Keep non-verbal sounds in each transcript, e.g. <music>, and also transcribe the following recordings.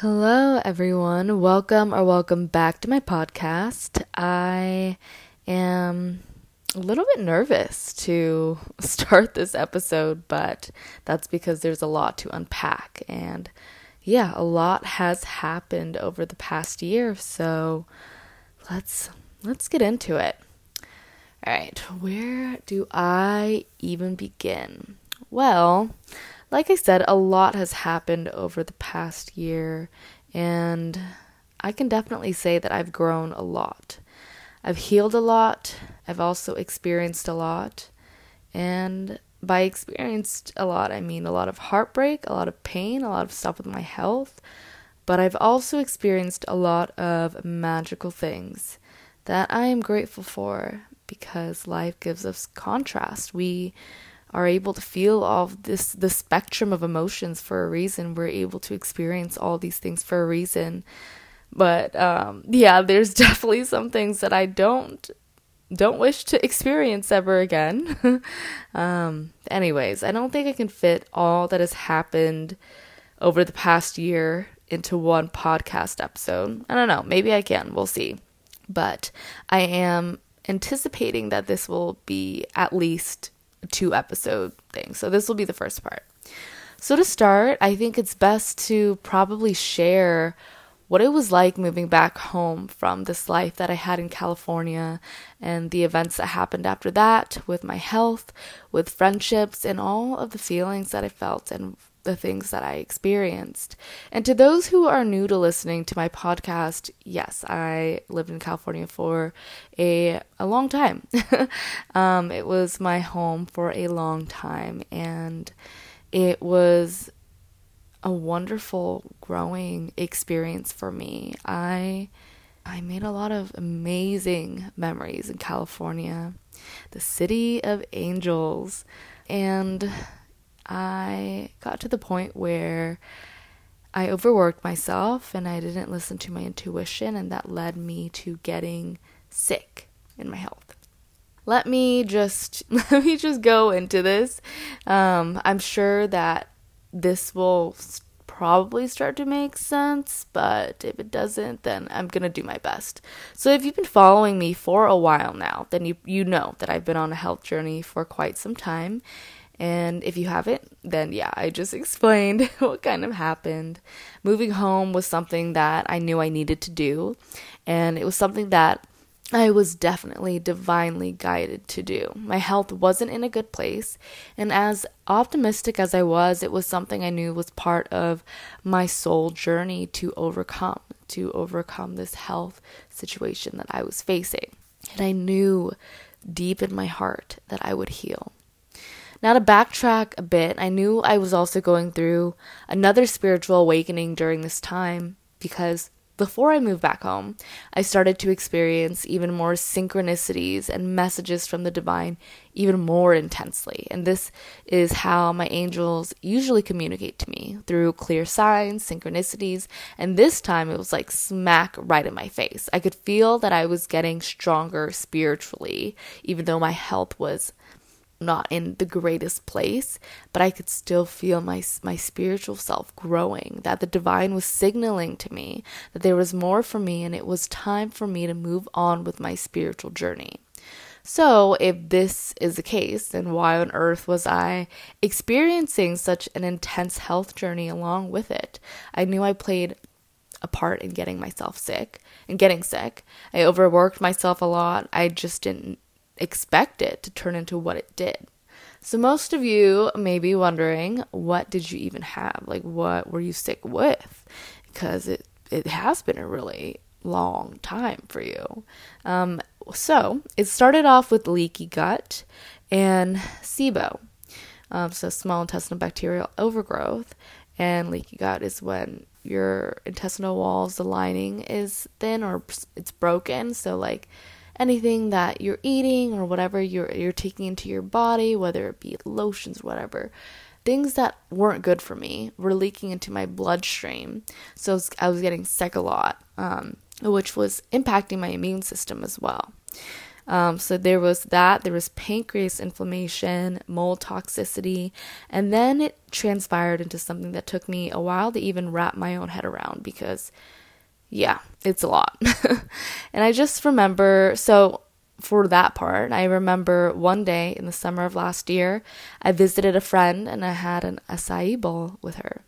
Hello, everyone. Welcome or welcome back to my podcast. I am a little bit nervous to <laughs> start this episode, but that's because there's a lot to unpack. And yeah, a lot has happened over the past year, so let's let's get into it. All right, where do I even begin? Well, like I said, a lot has happened over the past year, and I can definitely say that I've grown a lot. I've healed a lot, I've also experienced a lot, and by experienced a lot, I mean a lot of heartbreak, a lot of pain, a lot of stuff with my health, but I've also experienced a lot of magical things that I am grateful for because life gives us contrast. We are able to feel all this the spectrum of emotions for a reason. We're able to experience all these things for a reason. But um, yeah, there's <laughs> definitely some things that I don't don't wish to experience ever again. <laughs> um, anyways, I don't think I can fit all that has happened over the past year into one podcast episode. I don't know. Maybe I can. We'll see. But I am anticipating that this will be at least two episode thing. So this will be the first part. So to start, I think it's best to probably share what it was like moving back home from this life that I had in California and the events that happened after that with my health, with friendships, and all of the feelings that I felt and the things that I experienced. And to those who are new to listening to my podcast, yes, I lived in California for a a long time. <laughs> um, it was my home for a long time, and it was a wonderful growing experience for me. I I made a lot of amazing memories in California, the city of angels, and I got to the point where I overworked myself and I didn't listen to my intuition, and that led me to getting sick in my health. Let me just <laughs> let me just go into this. Um, I'm sure that this will probably start to make sense, but if it doesn't, then I'm gonna do my best. So if you've been following me for a while now, then you you know that I've been on a health journey for quite some time and if you haven't, then yeah, I just <laughs> explained <laughs> what kind of happened. Moving home was something that I knew I needed to do, and it was something that I was definitely divinely guided to do. My health wasn't in a good place, and as optimistic as I was, it was something I knew was part of my soul journey to overcome, to overcome this health situation that I was facing. And I knew deep in my heart that I would heal. Now, to backtrack a bit, I knew I was also going through another spiritual awakening during this time because before I moved back home, I started to experience even more synchronicities and messages from the divine even more intensely. And this is how my angels usually communicate to me through clear signs, synchronicities. And this time it was like smack right in my face. I could feel that I was getting stronger spiritually, even though my health was not in the greatest place, but I could still feel my my spiritual self growing, that the divine was signaling to me that there was more for me and it was time for me to move on with my spiritual journey. So, if this is the case, then why on earth was I experiencing such an intense health journey along with it? I knew I played a part in getting myself sick and getting sick. I overworked myself a lot. I just didn't expect it to turn into what it did. So most of you may be wondering, what did you even have? Like what were you sick with? Because it it has been a really long time for you. Um, so it started off with leaky gut and SIBO. Um, so small intestinal bacterial overgrowth and leaky gut is when your intestinal walls, the lining is thin or it's broken. So like anything that you're eating or whatever you're you're taking into your body, whether it be lotions, whatever. Things that weren't good for me were leaking into my bloodstream. So I was getting sick a lot, um, which was impacting my immune system as well. Um, so there was that, there was pancreas inflammation, mold toxicity, and then it transpired into something that took me a while to even wrap my own head around because, yeah, it's a lot. <laughs> and I just remember, so for that part, I remember one day in the summer of last year, I visited a friend and I had an acai bowl with her.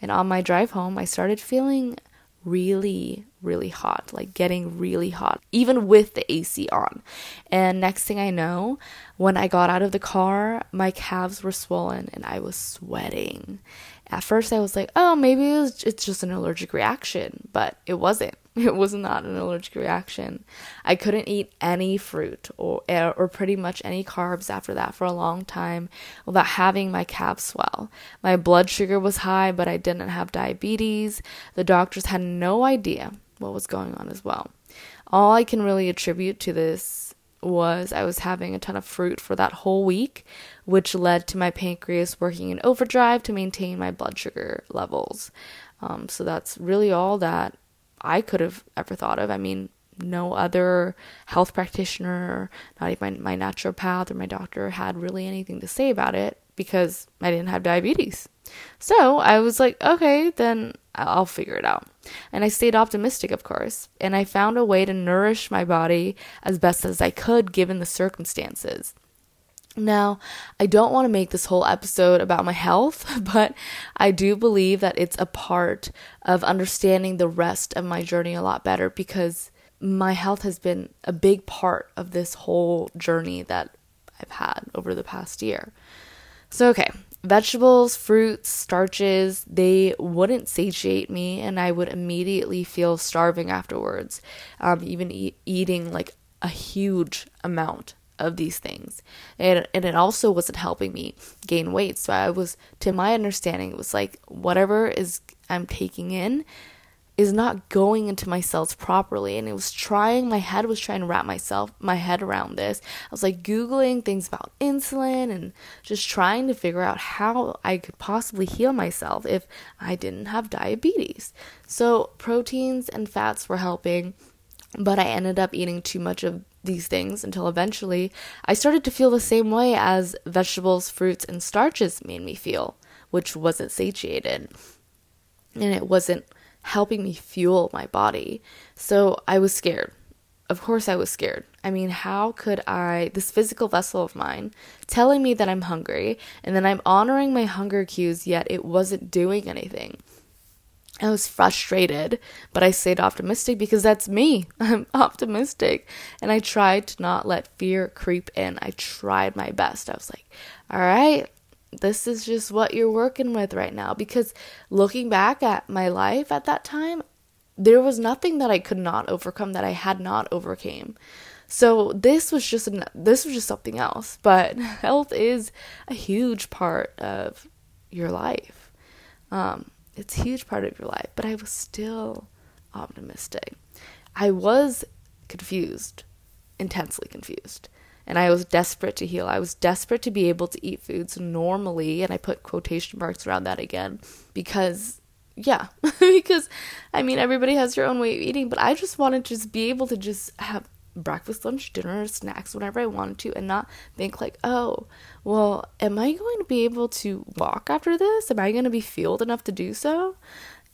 And on my drive home, I started feeling really, really hot, like getting really hot, even with the AC on. And next thing I know, when I got out of the car, my calves were swollen and I was sweating. At first, I was like, oh, maybe it was, it's just an allergic reaction, but it wasn't. <laughs> It was not an allergic reaction. I couldn't eat any fruit or eh, or pretty much any carbs after that for a long time without having my calves swell. My blood sugar was high, but I didn't have diabetes. The doctors had no idea what was going on as well. All I can really attribute to this was I was having a ton of fruit for that whole week, which led to my pancreas working in overdrive to maintain my blood sugar levels. Um, so that's really all that I could have ever thought of. I mean, no other health practitioner, not even my, my naturopath or my doctor had really anything to say about it because I didn't have diabetes. So I was like, okay, then I'll figure it out. And I stayed optimistic, of course, and I found a way to nourish my body as best as I could given the circumstances. Now, I don't want to make this whole episode about my health, <laughs> but I do believe that it's a part of understanding the rest of my journey a lot better because my health has been a big part of this whole journey that I've had over the past year. So, okay, vegetables, fruits, starches, they wouldn't satiate me, and I would immediately feel starving afterwards, um, even e- eating like a huge amount of these things. And, and it also wasn't helping me gain weight. So I was, to my understanding, it was like whatever is I'm taking in is not going into my cells properly. And it was trying my head was trying to wrap myself my head around this. I was like googling things about insulin and just trying to figure out how i could possibly heal myself if i didn't have diabetes. So proteins and fats were helping but i ended up eating too much of these things until eventually I started to feel the same way as vegetables, fruits, and starches made me feel, which wasn't satiated. And it wasn't helping me fuel my body. So I was scared. Of course, I was scared. I mean, how could I, this physical vessel of mine, telling me that I'm hungry, and then I'm honoring my hunger cues, yet it wasn't doing anything? I was frustrated, but I stayed optimistic because that's me. <laughs> I'm optimistic. And I tried to not let fear creep in. I tried my best. I was like, all right, this is just what you're working with right now. Because looking back at my life at that time, there was nothing that I could not overcome that I had not overcame. So this was just an, this was just something else. But <laughs> health is a huge part of your life. Um, it's a huge part of your life, but I was still optimistic. I was confused, intensely confused. And I was desperate to heal. I was desperate to be able to eat foods normally. And I put quotation marks around that again because, yeah, <laughs> because I mean, everybody has their own way of eating, but I just wanted to just be able to just have breakfast, lunch, dinner, snacks whenever I wanted to and not think like, oh, well, am I going to be able to walk after this? Am I going to be fueled enough to do so?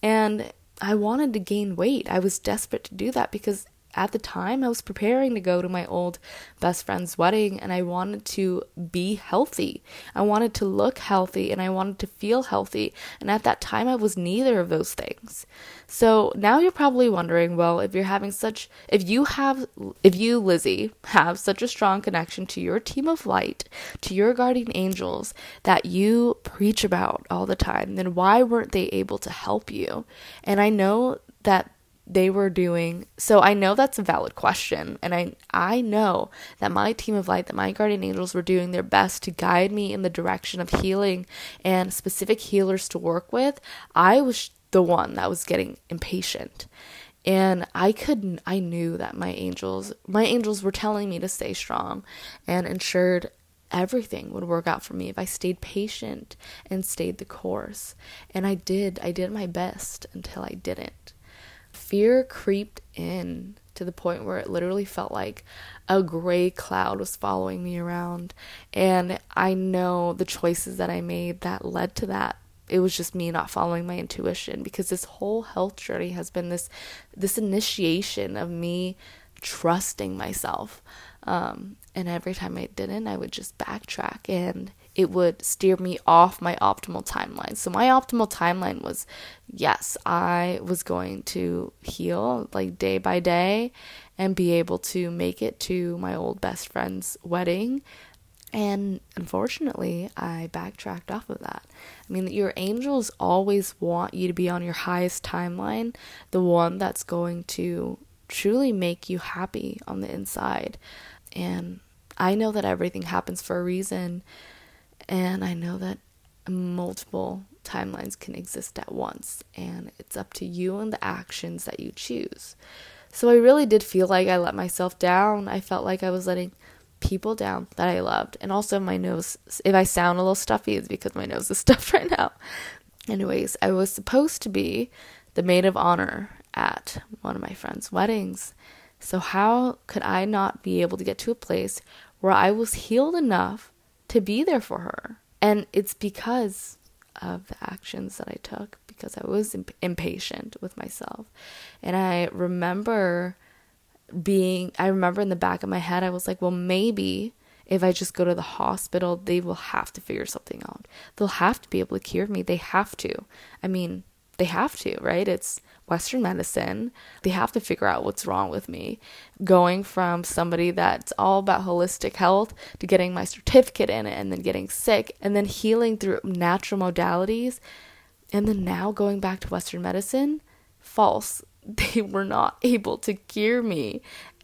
And I wanted to gain weight. I was desperate to do that because at the time I was preparing to go to my old best friend's wedding and I wanted to be healthy. I wanted to look healthy and I wanted to feel healthy. And at that time I was neither of those things. So now you're probably wondering, well, if you're having such if you have if you Lizzie have such a strong connection to your team of light, to your guardian angels that you preach about all the time, then why weren't they able to help you? And I know that they were doing so i know that's a valid question and i i know that my team of light that my guardian angels were doing their best to guide me in the direction of healing and specific healers to work with i was the one that was getting impatient and i couldn't i knew that my angels my angels were telling me to stay strong and ensured everything would work out for me if I stayed patient and stayed the course. And I did. I did my best until I didn't fear creeped in to the point where it literally felt like a gray cloud was following me around. And I know the choices that I made that led to that. It was just me not following my intuition because this whole health journey has been this this initiation of me trusting myself. Um, and every time I didn't, I would just backtrack and it would steer me off my optimal timeline. So my optimal timeline was yes, I was going to heal like day by day and be able to make it to my old best friend's wedding. And unfortunately, I backtracked off of that. I mean, your angels always want you to be on your highest timeline, the one that's going to truly make you happy on the inside. And I know that everything happens for a reason. And I know that multiple timelines can exist at once, and it's up to you and the actions that you choose. So I really did feel like I let myself down. I felt like I was letting people down that I loved. And also, my nose, if I sound a little stuffy, it's because my nose is <laughs> stuffed right now. Anyways, I was supposed to be the maid of honor at one of my friend's weddings. So, how could I not be able to get to a place where I was healed enough to be there for her. And it's because of the actions that I took, because I was imp- impatient with myself. And I remember being, I remember in the back of my head, I was like, well, maybe if I just go to the hospital, they will have to figure something out. They'll have to be able to cure me. They have to. I mean, they have to, right? It's Western medicine. They have to figure out what's wrong with me. Going from somebody that's all about holistic health to getting my certificate in it and then getting sick and then healing through natural modalities and then now going back to Western medicine, false. <laughs> They were not able to cure me.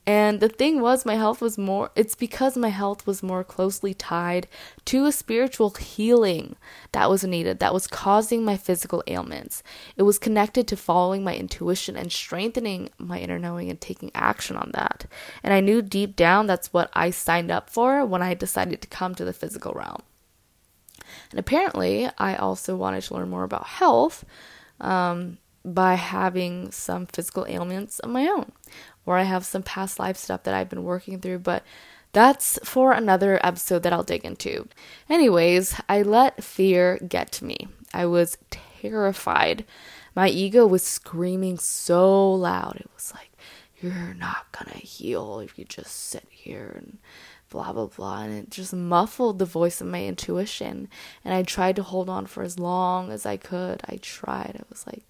And the thing was, my health was more, it's because my health was more closely tied to a spiritual healing that was needed, that was causing my physical ailments. It was connected to following my intuition and strengthening my inner knowing and taking action on that. And I knew deep down that's what I signed up for when I decided to come to the physical realm. And apparently, I also wanted to learn more about health. Um, by having some physical ailments of my own, or I have some past life stuff that I've been working through, but that's for another episode that I'll dig into. Anyways, I let fear get to me. I was terrified. My ego was screaming so loud. It was like, You're not gonna heal if you just sit here and blah blah blah and it just muffled the voice of my intuition and i tried to hold on for as long as i could i tried i was like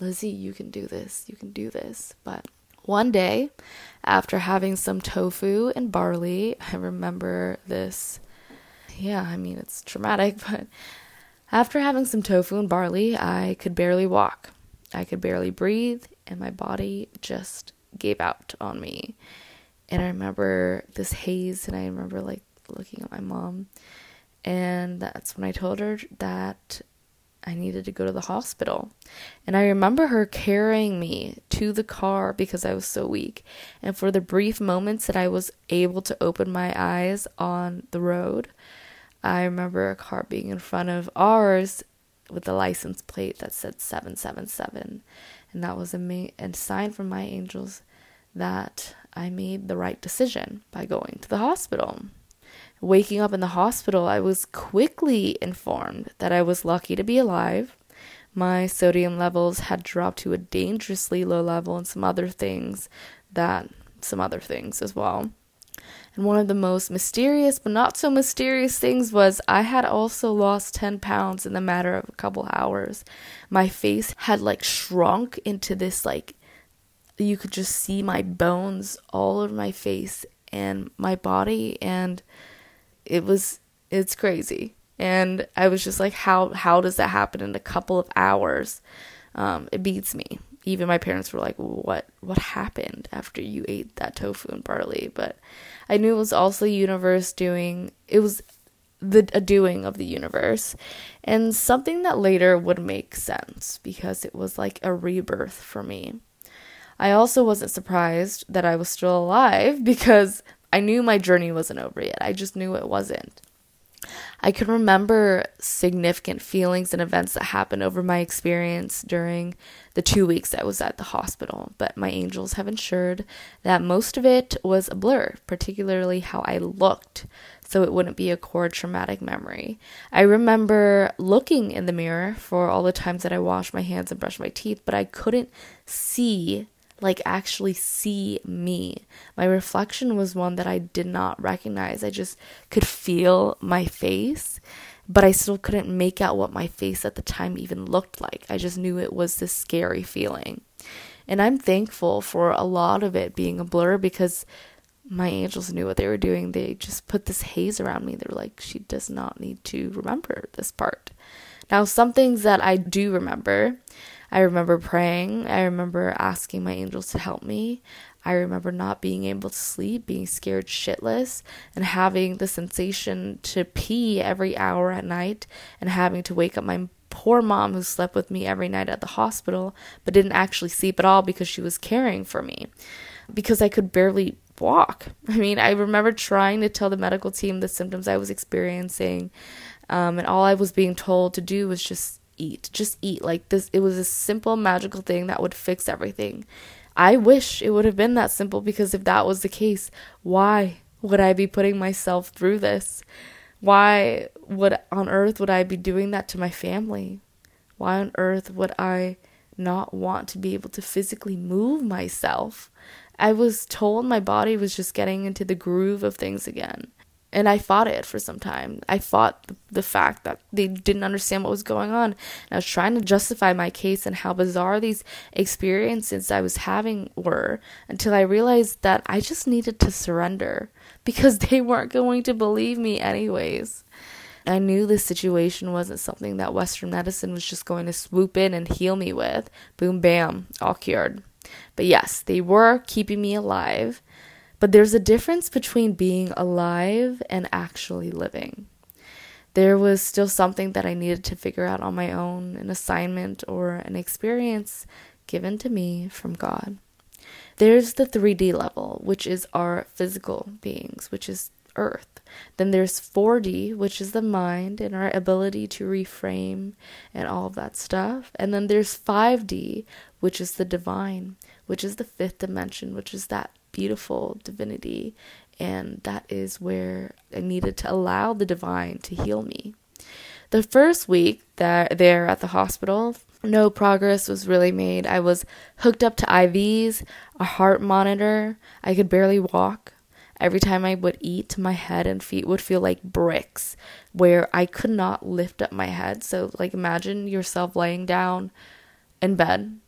lizzie you can do this you can do this but one day, after having some tofu and barley, I remember this. Yeah, I mean, it's traumatic, <laughs> but after having some tofu and barley, I could barely walk. I could barely breathe, and my body just gave out on me. And I remember this haze, and I remember like looking at my mom. And that's when I told her that I needed to go to the hospital. And I remember her carrying me to the car because I was so weak. And for the brief moments that I was able to open my eyes on the road, I remember a car being in front of ours with the license plate that said 777. And that was a, ma- a sign from my angels that I made the right decision by going to the hospital. Waking up in the hospital, I was quickly informed that I was lucky to be alive. My sodium levels had dropped to a dangerously low level, and some other things that, some other things as well. And one of the most mysterious, but not so mysterious things was I had also lost 10 pounds in the matter of a couple hours. My face had like shrunk into this, like, you could just see my bones all over my face and my body. And it was it's crazy. And i was just like how how does that happen in a couple of hours? Um, it beats me. Even my parents were like what what happened after you ate that tofu and barley? But i knew it was also universe doing it was the a doing of the universe. And something that later would make sense because it was like a rebirth for me. I also wasn't surprised that i was still alive <laughs> because I knew my journey wasn't over yet. I just knew it wasn't. I can remember significant feelings and events that happened over my experience during the two weeks I was at the hospital, but my angels have ensured that most of it was a blur, particularly how I looked, so it wouldn't be a core traumatic memory. I remember looking in the mirror for all the times that I washed my hands and brushed my teeth, but I couldn't see like actually see me. My reflection was one that I did not recognize. I just could feel my face, but I still couldn't make out what my face at the time even looked like. I just knew it was this scary feeling. And I'm thankful for a lot of it being a blur because my angels knew what they were doing. They just put this haze around me. They were like, she does not need to remember this part. Now, some things that I do remember I remember praying. I remember asking my angels to help me. I remember not being able to sleep, being scared shitless, and having the sensation to pee every hour at night and having to wake up my poor mom who slept with me every night at the hospital but didn't actually sleep at all because she was caring for me because I could barely walk. <laughs> I mean, I remember trying to tell the medical team the symptoms I was experiencing, um, and all I was being told to do was just eat. Just eat. Like this, it was a simple, magical thing that would fix everything. I wish it would have been that simple because if that was the case, why would I be putting myself through this? Why would on earth would I be doing that to my family? Why on earth would I not want to be able to physically move myself? I was told my body was just getting into the groove of things again and I fought it for some time. I fought the fact that they didn't understand what was going on. And I was trying to justify my case and how bizarre these experiences I was having were until I realized that I just needed to surrender because <laughs> they weren't going to believe me, anyways. I knew this situation wasn't something that Western medicine was just going to swoop in and heal me with. Boom, bam, all cured. But yes, they were keeping me alive but there's a difference between being alive and actually living. There was still something that I needed to figure out on my own, an assignment or an experience given to me from God. There's the 3D level, which is our physical beings, which is earth. Then there's 4D, which is the mind and our ability to reframe and all of that stuff. And then there's 5D, which is the divine, which is the fifth dimension, which is that beautiful divinity. And that is where I needed to allow the divine to heal me. The first week that there at the hospital, no progress was really made. I was hooked up to IVs, a heart monitor. I could barely walk. Every time I would eat, my head and feet would feel like bricks, where I could not lift up my head. So, like, imagine yourself laying down in bed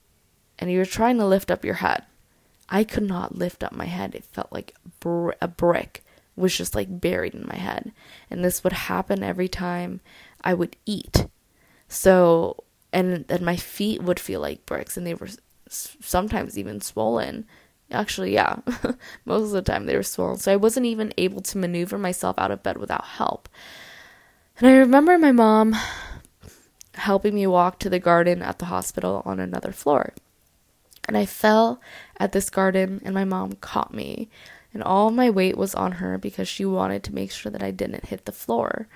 and you're trying to lift up your head. I could not lift up my head. It felt like br- a brick was just like buried in my head. And this would happen every time I would eat. So, and then my feet would feel like bricks and they were sometimes even swollen. Actually, yeah, <laughs> most of the time they were swollen. So I wasn't even able to maneuver myself out of bed without help. And I remember my mom helping me walk to the garden at the hospital on another floor. And I fell at this garden, and my mom caught me. And all my weight was on her because she wanted to make sure that I didn't hit the floor.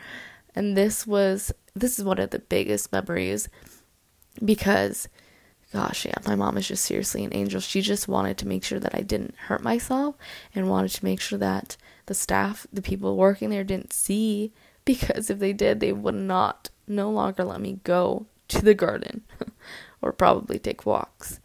And this was this is one of the biggest memories because gosh, yeah, my mom is just seriously an angel. She just wanted to make sure that I didn't hurt myself and wanted to make sure that the staff, the people working there didn't see <laughs> because if they did, they would not no longer let me go to the garden <laughs> or probably take walks.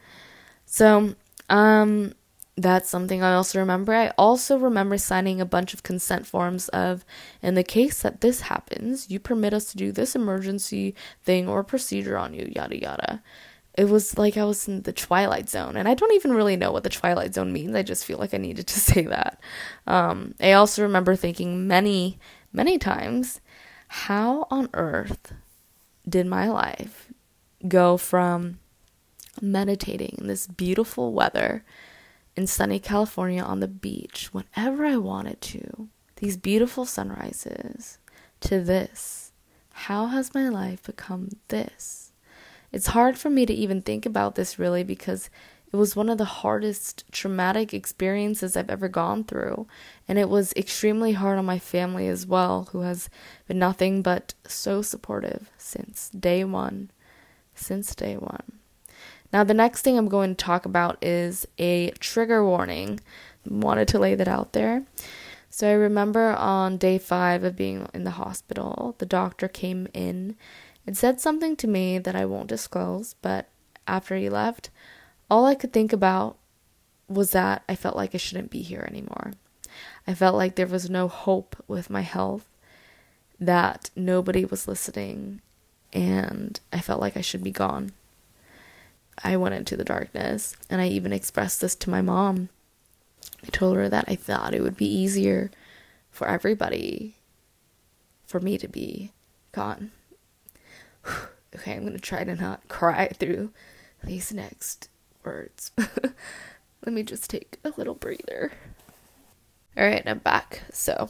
So, um, that's something I also remember. I also remember signing a bunch of consent forms of, in the case that this happens, you permit us to do this emergency thing or procedure on you, yada yada. It was like I was in the Twilight Zone, and I don't even really know what the Twilight Zone means. I just feel like I needed to <laughs> say that. Um, I also remember thinking many, many times, how on earth did my life go from meditating in this beautiful weather in sunny California on the beach whenever I wanted to. These beautiful sunrises to this. How has my life become this? It's hard for me to even think about this really because It was one of the hardest traumatic experiences I've ever gone through, and it was extremely hard on my family as well, who has been nothing but so supportive since day one. Since day one. Now, the next thing I'm going to talk about is a trigger warning. Wanted to lay that out there. So, I remember on day five of being in the hospital, the doctor came in and said something to me that I won't disclose, but after he left, all I could think about was that I felt like I shouldn't be here anymore. I felt like there was no hope with my health, that nobody was listening, and I felt like I should be gone. I went into the darkness, and I even expressed this to my mom. I told her that I thought it would be easier for everybody for me to be gone. <sighs> okay, I'm gonna try to not cry through these next words. <laughs> Let me just take a little breather. Alright, I'm back. So,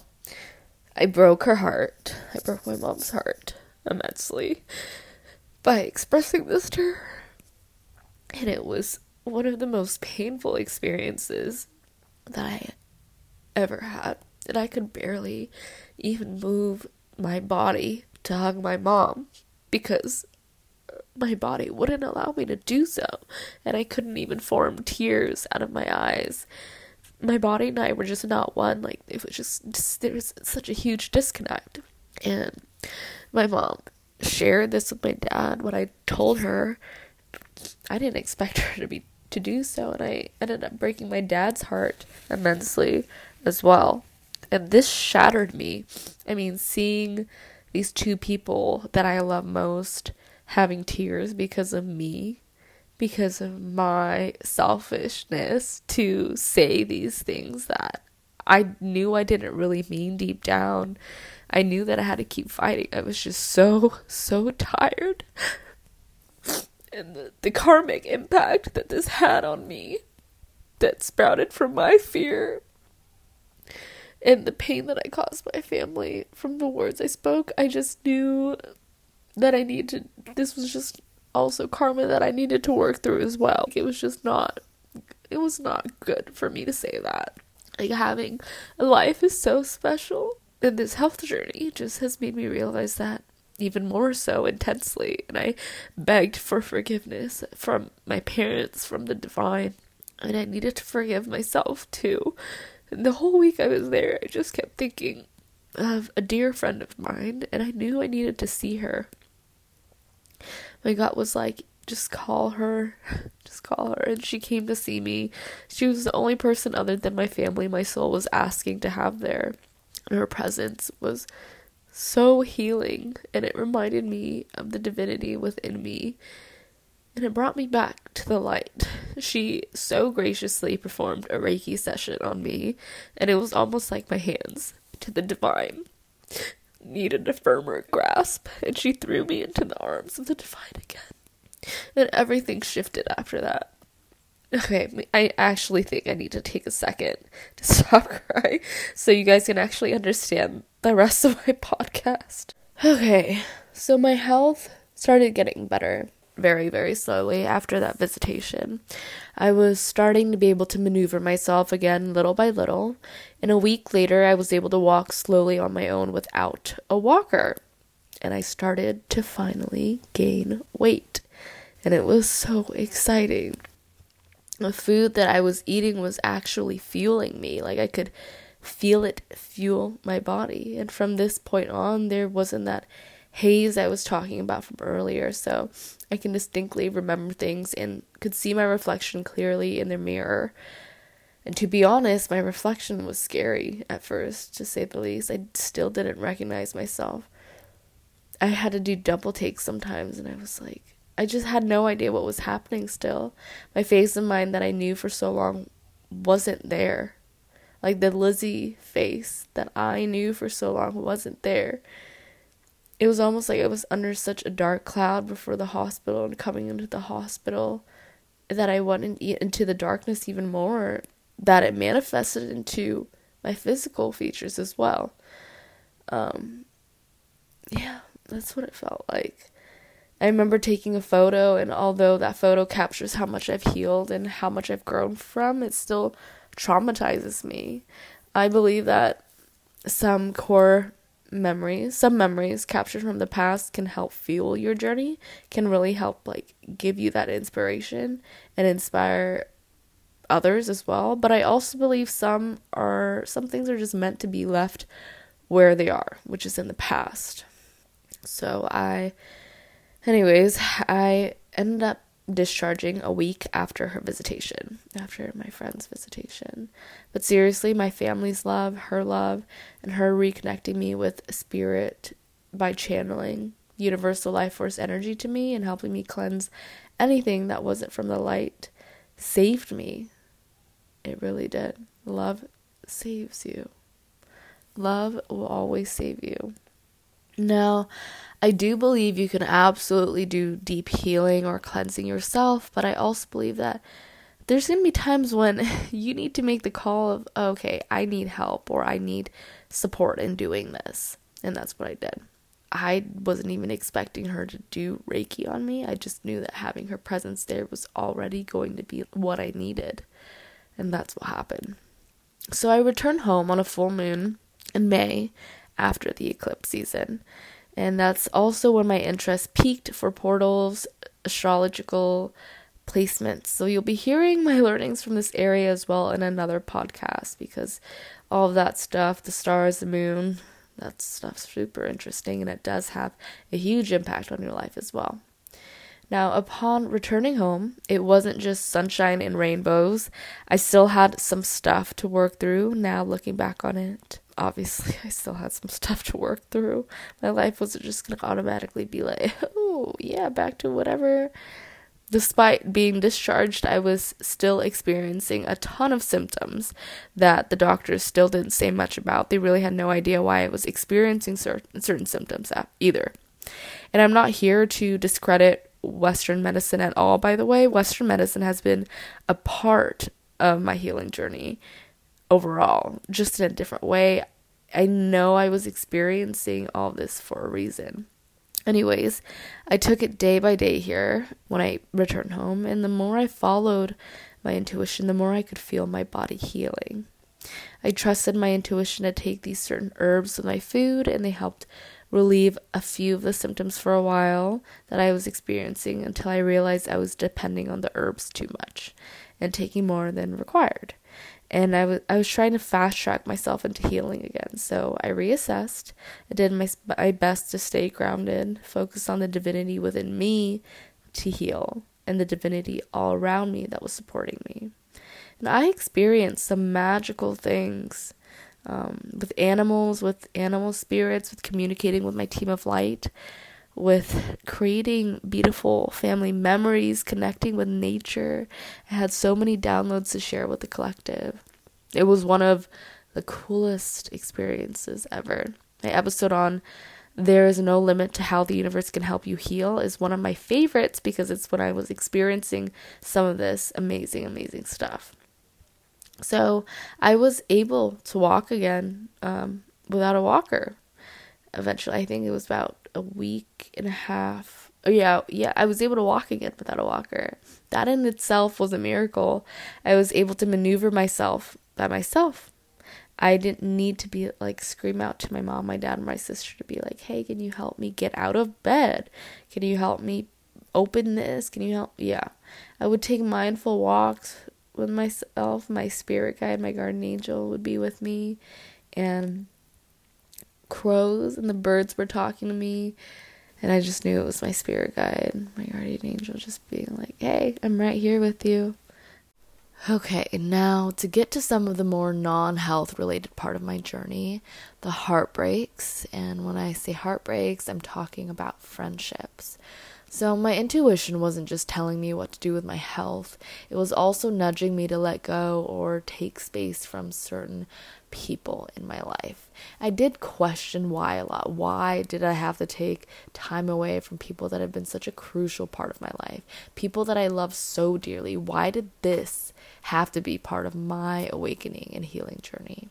I broke her heart. I broke my mom's heart immensely by expressing this to her. And it was one of the most painful experiences that I ever had. And I could barely even move my body to hug my mom because my body wouldn't allow me to do so. And I couldn't even form tears out of my eyes. My body and I were just not one. Like, it was just, just there was such a huge disconnect. And my mom shared this with my dad when I told her I didn't expect her to be to do so and I ended up breaking my dad's heart immensely as well. And this shattered me. I mean, seeing these two people that I love most having tears because of me, because of my selfishness to say these things that I knew I didn't really mean deep down. I knew that I had to keep fighting. I was just so, so tired. <laughs> And the, the karmic impact that this had on me that sprouted from my fear and the pain that I caused my family from the words I spoke, I just knew that I needed. This was just also karma that I needed to work through as well. It was just not. It was not good for me to say that. Like having a life is so special, and this health journey just has made me realize that even more so intensely. And I begged for forgiveness from my parents, from the divine, and I needed to forgive myself too. And the whole week I was there, I just kept thinking of a dear friend of mine, and I knew I needed to see her. My gut was like, just call her, <laughs> just call her. And she came to see me. She was the only person other than my family my soul was asking to have there. And her presence was so healing, and it reminded me of the divinity within me. And it brought me back to the light. She so graciously performed a Reiki session on me, and it was almost like my hands to the divine needed a firmer grasp, and she threw me into the arms of the divine again. And everything shifted after that. Okay, I actually think I need to take a second to <laughs> stop crying so you guys can actually understand the rest of my <laughs> podcast. Okay, so my health started getting better very, very slowly after that visitation. I was starting to be able to maneuver myself again little by little, and a week later, I was able to walk slowly on my own without a walker. And I started to finally gain weight, and it was so exciting. The food that I was eating was actually fueling me, like I could feel it fuel my body. And from this point on, there wasn't that haze I was talking about from earlier. So I can distinctly remember things and could see my reflection clearly in the mirror. And to be honest, my reflection was scary at first, to say the least. I still didn't recognize myself. I had to do double takes sometimes, and I was like, I just had no idea what was happening still. My face and mind that I knew for so long wasn't there. Like the Lizzie face that I knew for so long wasn't there it was almost like I was under such a dark cloud before the hospital and coming into the hospital that I went in, into the darkness even more, that it manifested into my physical features as well. Um, yeah, that's what it felt like. I remember taking a photo, and although that photo captures how much I've healed and how much I've grown from, it still traumatizes me. I believe that some core memories, some memories captured from the past can help fuel your journey, can really help like give you that inspiration and inspire others as well. But I also believe some are some things are just meant to be left where they are, which is in the past. So I anyways, I ended up discharging a week after her visitation, after my friend's visitation. But seriously, my family's love, her love, and her reconnecting me with spirit by channeling universal life force energy to me and helping me cleanse anything that wasn't from the light saved me. It really did. Love saves you. Love will always save you. Now, I do believe you can absolutely do deep healing or cleansing yourself, but I also believe that there's going to be times when <laughs> you need to make the call of, okay, I need help or I need support in doing this. And that's what I did. I wasn't even expecting her to do Reiki on me. I just knew that having her presence there was already going to be what I needed. And that's what happened. So I returned home on a full moon in May after the eclipse season. And that's also when my interest peaked for portals, astrological placements. So you'll be hearing my <laughs> learnings from this area as well in another podcast because all of that stuff, the stars, the moon, that stuff's super interesting and it does have a huge impact on your life as well. Now, upon returning home, it wasn't just sunshine and rainbows. I still had some stuff to work through now looking back on it obviously <laughs> I still had some stuff to work through. My life wasn't just going to automatically be like, <laughs> oh, yeah, back to whatever. Despite being discharged, I was still experiencing a ton of symptoms that the doctors still didn't say much about. They really had no idea why I was experiencing certain, certain symptoms uh, either. And I'm not here to discredit Western medicine at all, by the way. Western medicine has been a part of my healing journey overall, just in a different way. I know I was experiencing all this for a reason. Anyways, I took it day by day here when I returned home, and the more I followed my intuition, the more I could feel my body healing. I trusted my intuition to take these certain herbs with my food, and they helped relieve a few of the symptoms for a while that I was experiencing until I realized I was depending on the herbs too much and taking more than required and I was I was trying to fast track myself into healing again. So I reassessed. I did my my best to stay grounded, focus on the divinity within me to heal, and the divinity all around me that was supporting me. And I experienced some magical things um, with animals, with animal spirits, with communicating with my team of light, with creating beautiful family memories, connecting with nature. I had so many downloads to share with the collective. It was one of the coolest experiences ever. My episode on There is no limit to how the universe can help you heal is one of my favorites because it's when I was experiencing some of this amazing, amazing stuff. So I was able to walk again um, without a walker. Eventually, I think it was about a week and a half. Oh, yeah, yeah, I was able to walk again without a walker. That in itself was a miracle. I was able to maneuver myself by myself. I didn't need to be like scream out to my mom, my dad, and my sister to be like, "Hey, can you help me get out of bed? Can you help me open this? Can you help?" Yeah, I would take mindful walks with myself. My spirit guide, my guardian angel, would be with me, and crows and the birds were talking to me. And I just knew it was my spirit guide, my guardian angel, just being like, hey, I'm right here with you. Okay, now to get to some of the more non health related part of my journey, the heartbreaks. And when I say heartbreaks, I'm talking about friendships. So, my intuition wasn't just telling me what to do with my health, it was also nudging me to let go or take space from certain people in my life. I did question why a lot. Why did I have to take time away from people that have been such a crucial part of my life? People that I love so dearly. Why did this have to be part of my awakening and healing journey?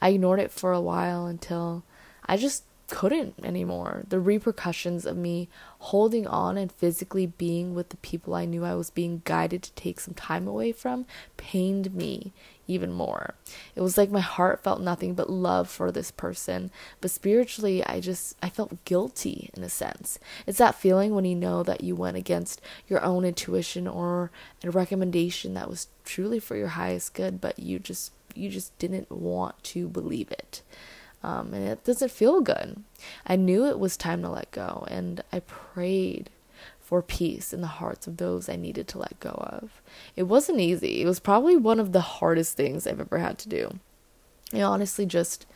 I ignored it for a while until I just couldn't anymore. The repercussions of me holding on and physically being with the people I knew I was being guided to take some time away from pained me even more. It was like my heart felt nothing but love for this person, but spiritually I just I felt guilty in a sense. It's that feeling when you know that you went against your own intuition or a recommendation that was truly for your highest good, but you just you just didn't want to believe it. Um, and it doesn't feel good. I knew it was time to let go, and I prayed for peace in the hearts of those I needed to let go of. It wasn't easy. It was probably one of the hardest things I've ever had to do. I honestly just,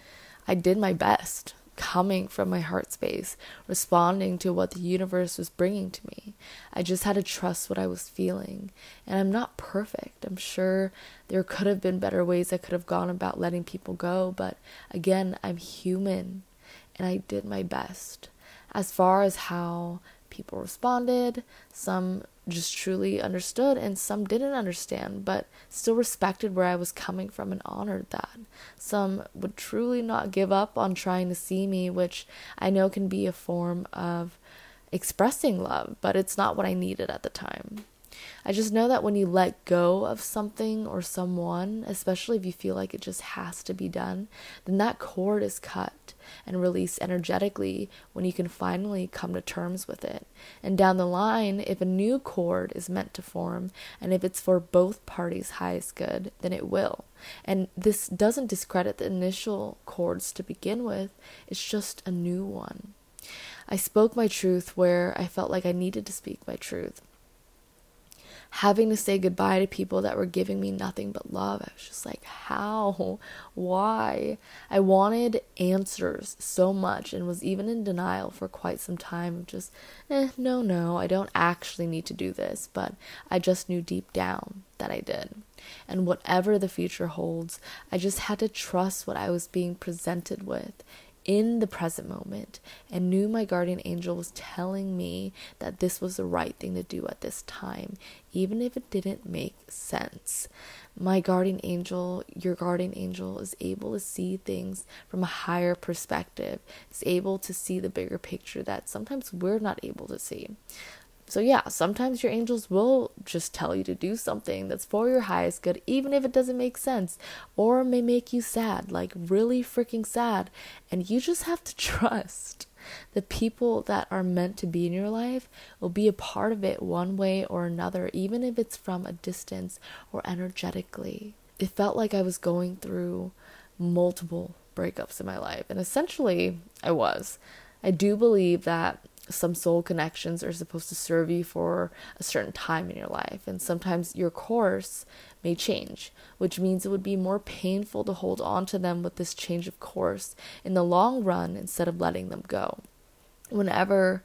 I did my best coming from my heart space, responding to what the universe was bringing to me. I just had to trust what I was feeling. And I'm not perfect. I'm sure there could have been better ways I could have gone about letting people go, but again, I'm human and I did my best. As far as how people responded, some just truly understood, and some didn't understand, but still respected where I was coming from and honored that. Some would truly not give up on trying to see me, which I know can be a form of expressing love, but it's not what I needed at the time. I just know that when you let go of something or someone, especially if you feel like it just has to be done, then that cord is cut and release energetically when you can finally come to terms with it. And down the line, if a new cord is meant to form, and if it's for both parties' highest good, then it will. And this doesn't discredit the initial cords to begin with, it's just a new one. I spoke my truth where I felt like I needed to speak my truth having to say goodbye to people that were giving me nothing but love. I was just like, how? Why? I wanted answers so much and was even in denial for quite some time. Just, eh, no, no, I don't actually need to do this. But I just knew deep down that I did. And whatever the future holds, I just had to trust what I was being presented with in the present moment and knew my guardian angel was telling me that this was the right thing to do at this time, even if it didn't make sense. My guardian angel, your guardian angel, is able to see things from a higher perspective, is able to see the bigger picture that sometimes we're not able to see. So, yeah, sometimes your angels will just tell you to do something that's for your highest good, even if it doesn't make sense, or may make you sad, like really freaking sad. And you just have to <laughs> trust the people that are meant to be in your life will be a part of it one way or another, even if it's from a distance or energetically. It felt like I was going through multiple breakups in my life, and essentially, I was. I do believe that some soul connections are supposed to serve you for a certain time in your life, and sometimes your course may change, which means it would be more painful to hold on to them with this change of course in the long run instead of letting them go. Whenever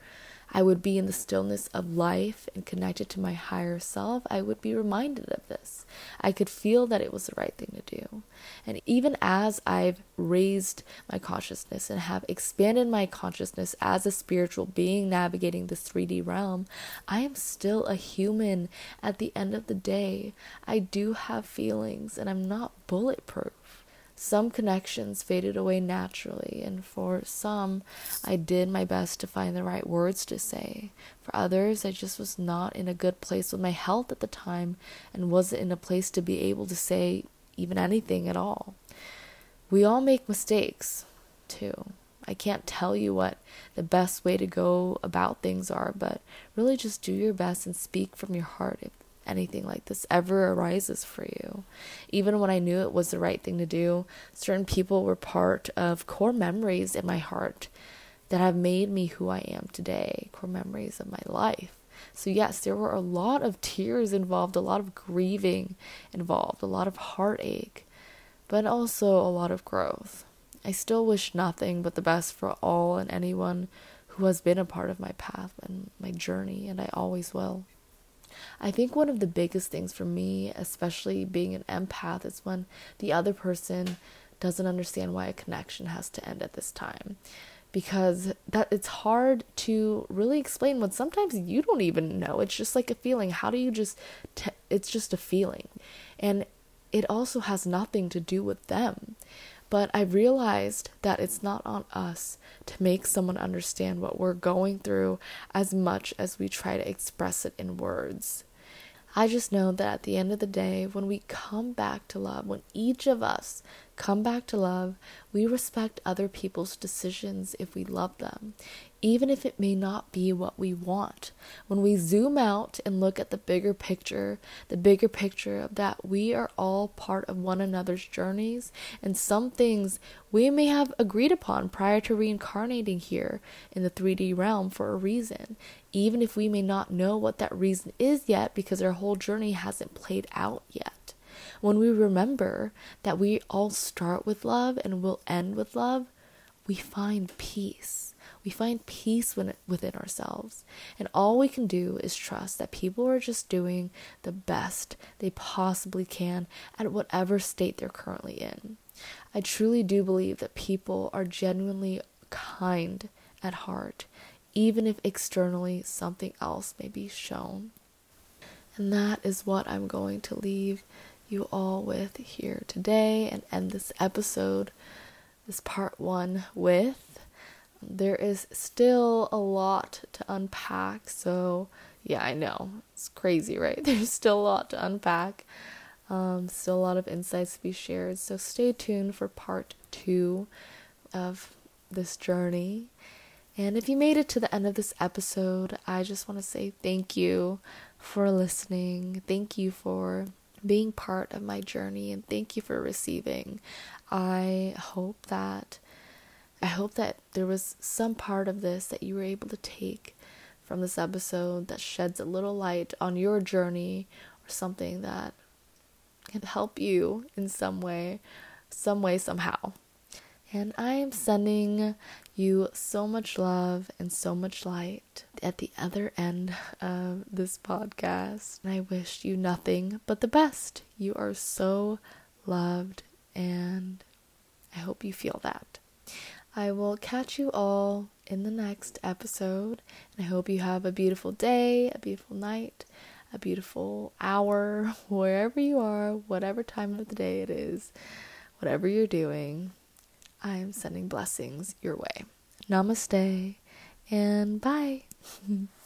I would be in the stillness of life and connected to my higher self, I would be reminded of this. I could feel that it was the right thing to do. And even as I've raised my consciousness and have expanded my consciousness as a spiritual being navigating this 3D realm, I am still a human at the end of the day. I do have feelings and I'm not bulletproof. Some connections faded away naturally, and for some, I did my best to find the right words to say. For others, I just was not in a good place with my health at the time and wasn't in a place to be able to say even anything at all. We all make mistakes, too. I can't tell you what the best way to go about things are, but really just do your best and speak from your heart if anything like this ever arises for you. Even when I knew it was the right thing to do, certain people were part of core memories in my heart that have made me who I am today, core memories of my life. So, yes, there were a lot of tears involved, a lot of grieving involved, a lot of heartache, but also a lot of growth. I still wish nothing but the best for all and anyone who has been a part of my path and my journey, and I always will. I think one of the biggest things for me, especially being an empath, is when the other person doesn't understand why a connection has to end at this time. Because that it's hard to really explain when sometimes you don't even know. It's just like a feeling. How do you just it's just a feeling. And it also has nothing to do with them But I realized that it's not on us to make someone understand what we're going through as much as we try to express it in words. I just know that at the end of the day, when we come back to love, when each of us come back to love, we respect other people's decisions if we love them, even if it may not be what we want. When we zoom out and look at the bigger picture, the bigger picture of that we are all part of one another's journeys, and some things we may have agreed upon prior to reincarnating here in the 3D realm for a reason, even if we may not know what that reason is yet because our whole journey hasn't played out yet. When we remember that we all start with love and will end with love, we find peace we find peace within ourselves. And all we can do is trust that people are just doing the best they possibly can at whatever state they're currently in. I truly do believe that people are genuinely kind at heart, even if externally something else may be shown. And that is what I'm going to leave you all with here today and end this episode, this part one, with there is still a lot to unpack. So, yeah, I know. It's crazy, right? <laughs> There's still a lot to unpack. Um, still a lot of insights to be shared. So, stay tuned for part two of this journey. And if you made it to the end of this episode, I just want to say thank you for listening. Thank you for being part of my journey and thank you for receiving. I hope that I hope that there was some part of this that you were able to take from this episode that sheds a little light on your journey or something that can help you in some way, some way, somehow. And I am sending you so much love and so much light at the other end <laughs> of this podcast. And I wish you nothing but the best. You are so loved, and I hope you feel that. I will catch you all in the next episode. And I hope you have a beautiful day, a beautiful night, a beautiful hour, <laughs> wherever you are, whatever time of the day it is, whatever you're doing. I am sending blessings your way. Namaste and bye. <laughs>